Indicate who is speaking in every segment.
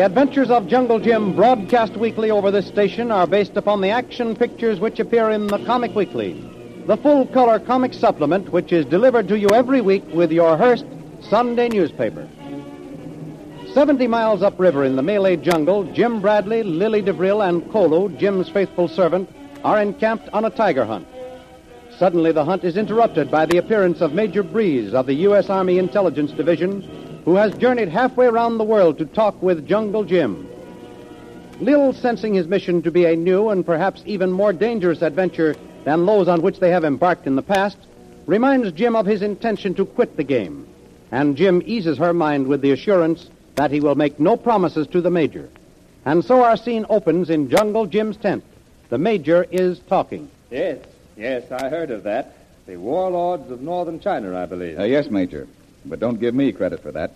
Speaker 1: The adventures of Jungle Jim, broadcast weekly over this station, are based upon the action pictures which appear in the Comic Weekly, the full color comic supplement which is delivered to you every week with your Hearst Sunday newspaper. 70 miles upriver in the Malay jungle, Jim Bradley, Lily DeVril, and Kolu, Jim's faithful servant, are encamped on a tiger hunt. Suddenly, the hunt is interrupted by the appearance of Major Breeze of the U.S. Army Intelligence Division, who has journeyed halfway around the world to talk with Jungle Jim. Lil, sensing his mission to be a new and perhaps even more dangerous adventure than those on which they have embarked in the past, reminds Jim of his intention to quit the game. And Jim eases her mind with the assurance that he will make no promises to the Major. And so our scene opens in Jungle Jim's tent. The Major is talking.
Speaker 2: Yes, yes, I heard of that. The warlords of northern China, I believe.
Speaker 3: Uh, yes, Major. But don't give me credit for that.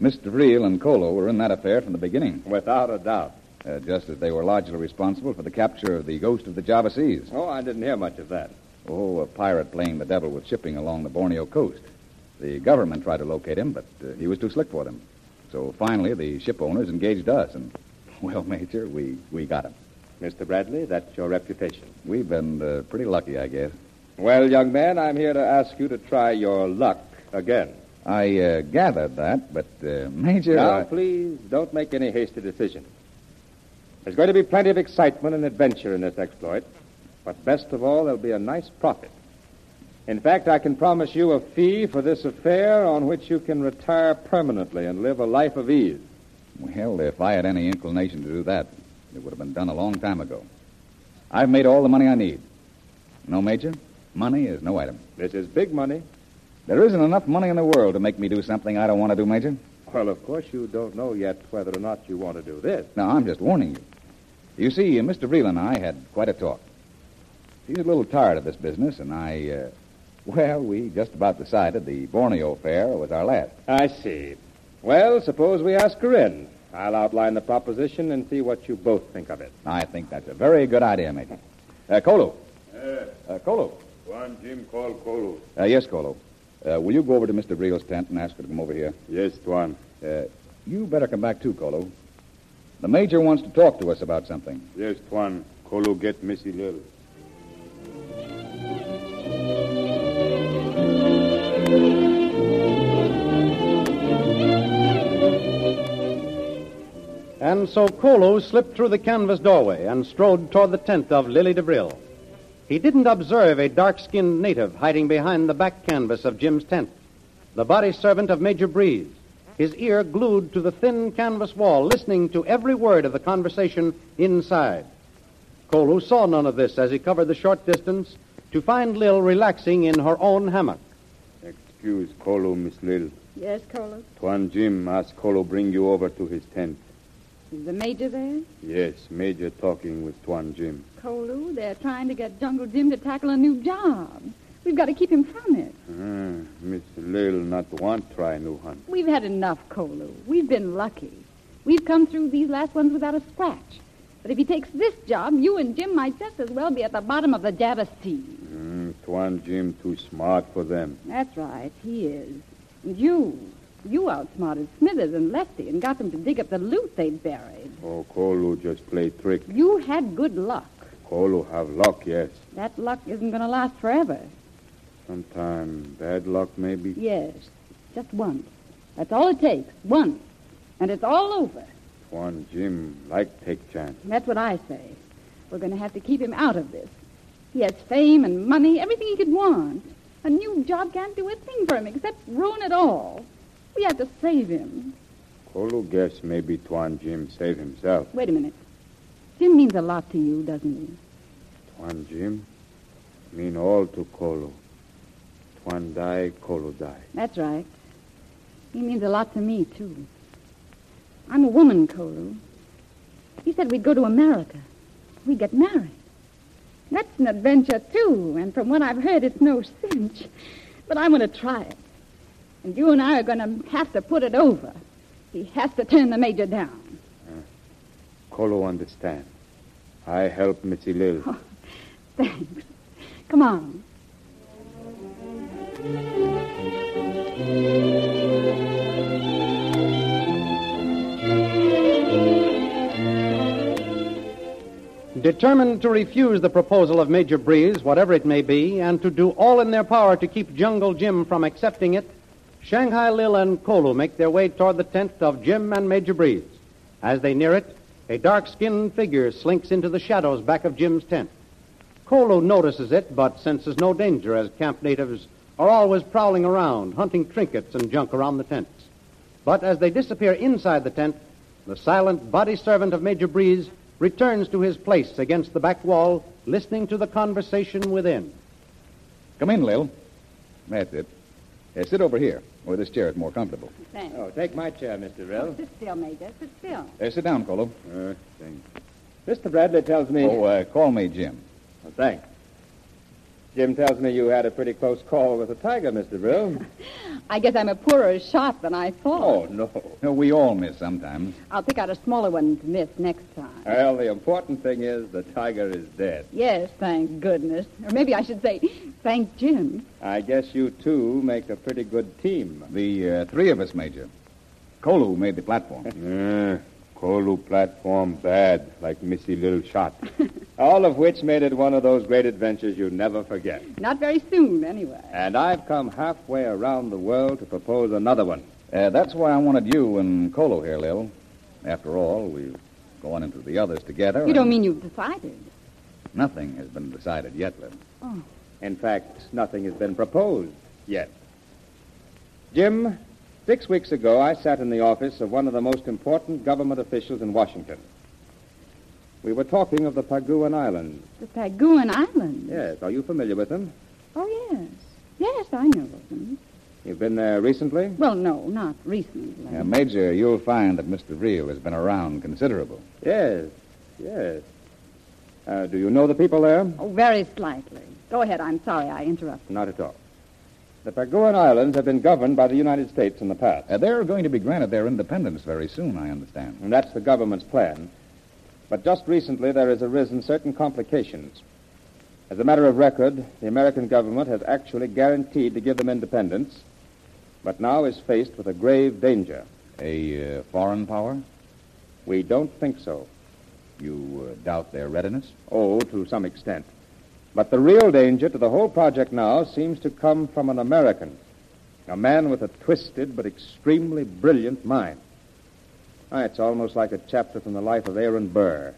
Speaker 3: Mr. Vreel and Kolu were in that affair from the beginning,
Speaker 2: Without a doubt.
Speaker 3: uh, just as they were largely responsible for the capture of the ghost of the Java Seas.
Speaker 2: Oh, I didn't hear much of that.
Speaker 3: Oh, a pirate playing the devil with shipping along the Borneo coast. The government tried to locate him, but uh, he was too slick for them. So finally, the ship owners engaged us, and, well, Major, we, we got him.
Speaker 2: Mr. Bradley, that's your reputation.
Speaker 3: We've been uh, pretty lucky, I guess.
Speaker 2: Well, young man, I'm here to ask you to try your luck again.
Speaker 3: I uh, gathered that, but, uh, Major.
Speaker 2: now,
Speaker 3: I-
Speaker 2: please don't make any hasty decision. There's going to be plenty of excitement and adventure in this exploit, but best of all, there'll be a nice profit. In fact, I can promise you a fee for this affair on which you can retire permanently and live a life of ease.
Speaker 3: Well, if I had any inclination to do that, it would have been done a long time ago. I've made all the money I need. No, Major, money is no item.
Speaker 2: This is big money.
Speaker 3: There isn't enough money in the world to make me do something I don't want to do, Major.
Speaker 2: Well, of course, you don't know yet whether or not you want to do this.
Speaker 3: Now, I'm just warning you. You see, uh, Mr. Vreel and I had quite a talk. He's a little tired of this business, and I, uh, well, we just about decided the Borneo affair was our last.
Speaker 2: I see. Well, suppose we ask her in. I'll outline the proposition and see what you both think of it.
Speaker 3: I think that's a very good idea, Major. Uh, Kolu. Uh, Kolu.
Speaker 4: One Jim call Kolu.
Speaker 3: Uh, yes, Kolu. Uh, will you go over to Mr. Vreel's tent and ask her to come over here?
Speaker 4: Yes, Tuan.
Speaker 3: Uh, you better come back too, Kolu. The Major wants to talk to us about something.
Speaker 4: Yes, Tuan. Kolu get Missy Lil.
Speaker 1: And so Kolu slipped through the canvas doorway and strode toward the tent of Lily DeVril. He didn't observe a dark-skinned native hiding behind the back canvas of Jim's tent, the body servant of Major Breeze, his ear glued to the thin canvas wall, listening to every word of the conversation inside. Kolu saw none of this as he covered the short distance to find Lil relaxing in her own hammock.
Speaker 4: Excuse Kolu, Miss Lil.
Speaker 5: Yes, Kolu.
Speaker 4: Tuan Jim ask Kolu bring you over to his tent.
Speaker 5: Is the major there?
Speaker 4: Yes, Major talking with Tuan Jim.
Speaker 5: Kolu, they're trying to get Jungle Jim to tackle a new job. We've got to keep him from it.
Speaker 4: Ah, Miss Lil not want try new hunt.
Speaker 5: We've had enough, Kolu. We've been lucky. We've come through these last ones without a scratch. But if he takes this job, you and Jim might just as well be at the bottom of the Java Sea.
Speaker 4: Mm, Tuan Jim too smart for them.
Speaker 5: That's right, he is. And you, you outsmarted Smithers and Lefty and got them to dig up the loot they'd buried.
Speaker 4: Oh, Kolu just played trick.
Speaker 5: You had good luck.
Speaker 4: Kolu have luck, yes.
Speaker 5: That luck isn't going to last forever.
Speaker 4: Sometime bad luck, maybe.
Speaker 5: Yes, just once. That's all it takes. Once. And it's all over.
Speaker 4: Tuan Jim like take chance.
Speaker 5: That's what I say. We're going to have to keep him out of this. He has fame and money, everything he could want. A new job can't do a thing for him except ruin it all. We have to save him.
Speaker 4: Kolu guess maybe Tuan Jim save himself.
Speaker 5: Wait a minute. Jim means a lot to you, doesn't he?
Speaker 4: Tuan Jim mean all to Kolu. Tuan die, Kolu die.
Speaker 5: That's right. He means a lot to me, too. I'm a woman, Kolu. He said we'd go to America. We'd get married. That's an adventure, too, and from what I've heard, it's no cinch. But I'm going to try it. And you and I are going to have to put it over. He has to turn the major down.
Speaker 4: Kolu understand. I help Missy Lil.
Speaker 5: Oh, thanks. Come on.
Speaker 1: Determined to refuse the proposal of Major Breeze, whatever it may be, and to do all in their power to keep Jungle Jim from accepting it, Shanghai Lil and Kolu make their way toward the tent of Jim and Major Breeze. As they near it, a dark-skinned figure slinks into the shadows back of Jim's tent. Kolu notices it, but senses no danger, as camp natives are always prowling around, hunting trinkets and junk around the tents. But as they disappear inside the tent, the silent body servant of Major Breeze returns to his place against the back wall, listening to the conversation within.
Speaker 3: Come in, Lil. That's it. Uh, sit over here, where this chair is more comfortable.
Speaker 5: Thanks.
Speaker 2: Oh, take my chair, Mr. Rill.
Speaker 5: Sit still, Major. Sit still.
Speaker 3: Uh, sit down, Kolu.
Speaker 4: Uh, thank
Speaker 2: Mr. Bradley tells me.
Speaker 3: Oh, uh, call me Jim.
Speaker 2: Oh, thanks. Jim tells me you had a pretty close call with a tiger, Mr. Brill.
Speaker 5: I guess I'm a poorer shot than I thought.
Speaker 2: Oh, no.
Speaker 3: No, we all miss sometimes.
Speaker 5: I'll pick out a smaller one to miss next time.
Speaker 2: Well, the important thing is the tiger is dead.
Speaker 5: Yes, thank goodness. Or maybe I should say, thank Jim.
Speaker 2: I guess you two make a pretty good team.
Speaker 3: The uh, three of us, Major. Kolu made the platform.
Speaker 4: Uh, Kolu platform bad, like Missy Little shot.
Speaker 2: All of which made it one of those great adventures you never forget.
Speaker 5: Not very soon, anyway.
Speaker 2: And I've come halfway around the world to propose another one.
Speaker 3: Uh, that's why I wanted you and Kolu here, Lil. After all, we've gone into the others together.
Speaker 5: You don't mean you've decided.
Speaker 3: Nothing has been decided yet, Lil.
Speaker 2: In fact, nothing has been proposed yet. Jim, six weeks ago, I sat in the office of one of the most important government officials in Washington. We were talking of the Paguan Islands.
Speaker 5: The Paguan Islands.
Speaker 2: Yes, are you familiar with them?
Speaker 5: Oh, yes. Yes, I know of them.
Speaker 2: You've been there recently?
Speaker 5: Well, no, not recently.
Speaker 3: Major, you'll find that Mr. Reel has been around considerable.
Speaker 2: Yes, yes. Uh, do you know the people there?
Speaker 5: Oh, very slightly. Go ahead. I'm sorry I interrupted.
Speaker 2: Not at all. The Paguan Islands have been governed by the United States in the past.
Speaker 3: Uh, they're going to be granted their independence very soon, I understand.
Speaker 2: And that's the government's plan. But just recently, there has arisen certain complications. As a matter of record, the American government has actually guaranteed to give them independence, but now is faced with a grave danger.
Speaker 3: A uh, foreign power?
Speaker 2: We don't think so.
Speaker 3: You uh, doubt their readiness?
Speaker 2: Oh, to some extent. But the real danger to the whole project now seems to come from an American, a man with a twisted but extremely brilliant mind. Ah, it's almost like a chapter from the life of Aaron Burr.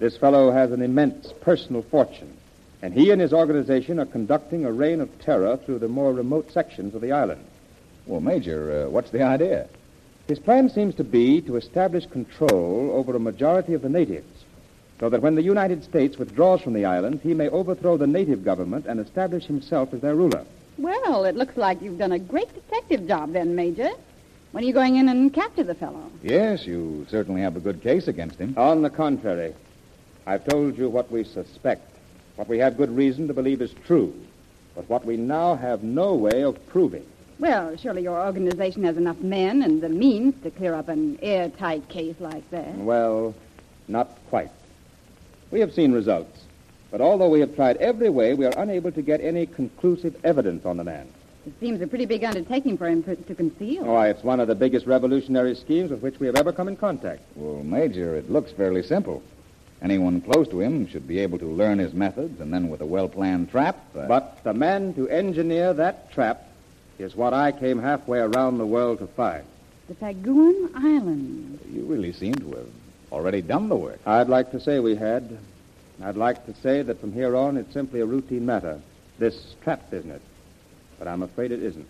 Speaker 2: This fellow has an immense personal fortune, and he and his organization are conducting a reign of terror through the more remote sections of the island.
Speaker 3: Well, Major, uh, what's the idea?
Speaker 2: His plan seems to be to establish control over a majority of the natives, so that when the United States withdraws from the island, he may overthrow the native government and establish himself as their ruler.
Speaker 5: Well, it looks like you've done a great detective job then, Major. When are you going in and capture the fellow?
Speaker 3: Yes, you certainly have a good case against him.
Speaker 2: On the contrary, I've told you what we suspect, what we have good reason to believe is true, but what we now have no way of proving.
Speaker 5: Well, surely your organization has enough men and the means to clear up an airtight case like that.
Speaker 2: Well, not quite. We have seen results, but although we have tried every way, we are unable to get any conclusive evidence on the man.
Speaker 5: It seems a pretty big undertaking for him to to conceal.
Speaker 2: Why, it's one of the biggest revolutionary schemes with which we have ever come in contact.
Speaker 3: Well, Major, it looks fairly simple. Anyone close to him should be able to learn his methods, and then with a well-planned trap. Uh,
Speaker 2: But the man to engineer that trap is what I came halfway around the world to find.
Speaker 5: The Paguan Islands.
Speaker 3: you really seem to have already done the work.
Speaker 2: I'd like to say we had. I'd like to say that from here on it's simply a routine matter, this trap business. But I'm afraid it isn't.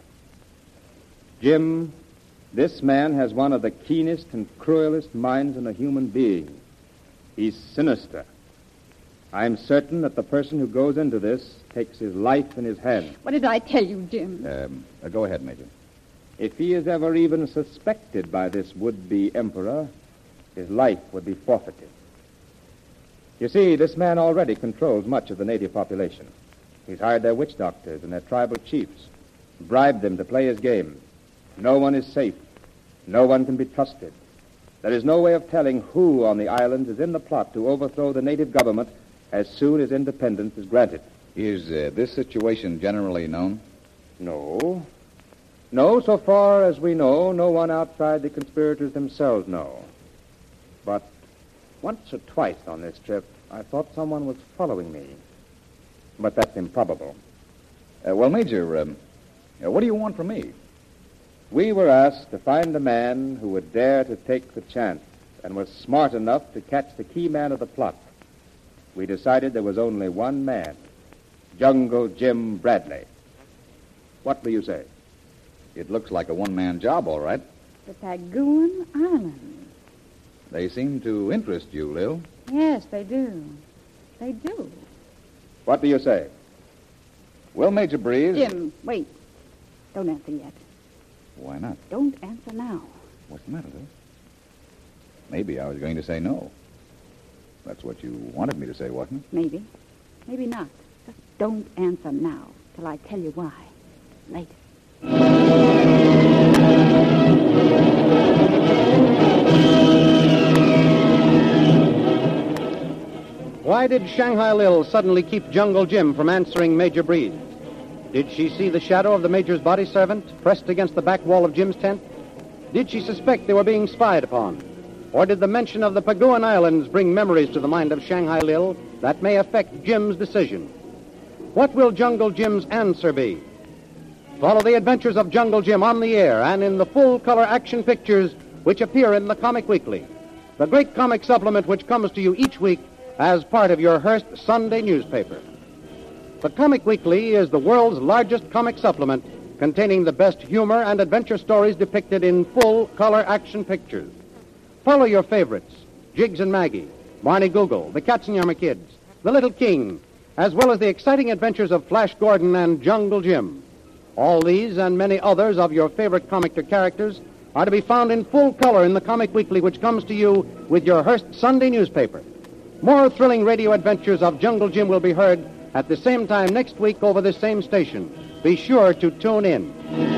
Speaker 2: Jim, this man has one of the keenest and cruelest minds in a human being. He's sinister. I'm certain that the person who goes into this takes his life in his hand.
Speaker 5: What did I tell you, Jim?
Speaker 3: Um, uh, go ahead, Major.
Speaker 2: If he is ever even suspected by this would-be emperor, his life would be forfeited. You see, this man already controls much of the native population. He's hired their witch doctors and their tribal chiefs, bribed them to play his game. No one is safe. No one can be trusted. There is no way of telling who on the islands is in the plot to overthrow the native government as soon as independence is granted.
Speaker 3: Is uh, this situation generally known?
Speaker 2: No. No, so far as we know, no one outside the conspirators themselves know. But once or twice on this trip, I thought someone was following me. But that's improbable.
Speaker 3: Uh, well, Major, um, uh, what do you want from me?
Speaker 2: We were asked to find a man who would dare to take the chance and was smart enough to catch the key man of the plot. We decided there was only one man, Jungle Jim Bradley. What do you say?
Speaker 3: It looks like a one-man job, all right.
Speaker 5: The Paguan Islands.
Speaker 3: They seem to interest you, Lil.
Speaker 5: Yes, they do. They do.
Speaker 2: What do you say?
Speaker 3: Will Major Breeze.
Speaker 5: Jim, wait. Don't answer yet.
Speaker 3: Why not?
Speaker 5: Don't answer now.
Speaker 3: What's the matter, Lil? Maybe I was going to say no. That's what you wanted me to say, wasn't it?
Speaker 5: Maybe. Maybe not. Just don't answer now till I tell you why. Later.
Speaker 1: Why did Shanghai Lil suddenly keep Jungle Jim from answering Major Breeze? Did she see the shadow of the Major's body servant pressed against the back wall of Jim's tent? Did she suspect they were being spied upon? Or did the mention of the Paguan Islands bring memories to the mind of Shanghai Lil that may affect Jim's decision? What will Jungle Jim's answer be? Follow the adventures of Jungle Jim on the air and in the full color action pictures which appear in the Comic Weekly, the great comic supplement which comes to you each week as part of your Hearst Sunday newspaper. The Comic Weekly is the world's largest comic supplement containing the best humor and adventure stories depicted in full color action pictures. Follow your favorites, Jiggs and Maggie, Barney Google, the Katzenjammer Kids, The Little King, as well as the exciting adventures of Flash Gordon and Jungle Jim. All these and many others of your favorite comic characters are to be found in full color in the Comic Weekly, which comes to you with your Hearst Sunday newspaper. More thrilling radio adventures of Jungle Jim will be heard at the same time next week over this same station. Be sure to tune in.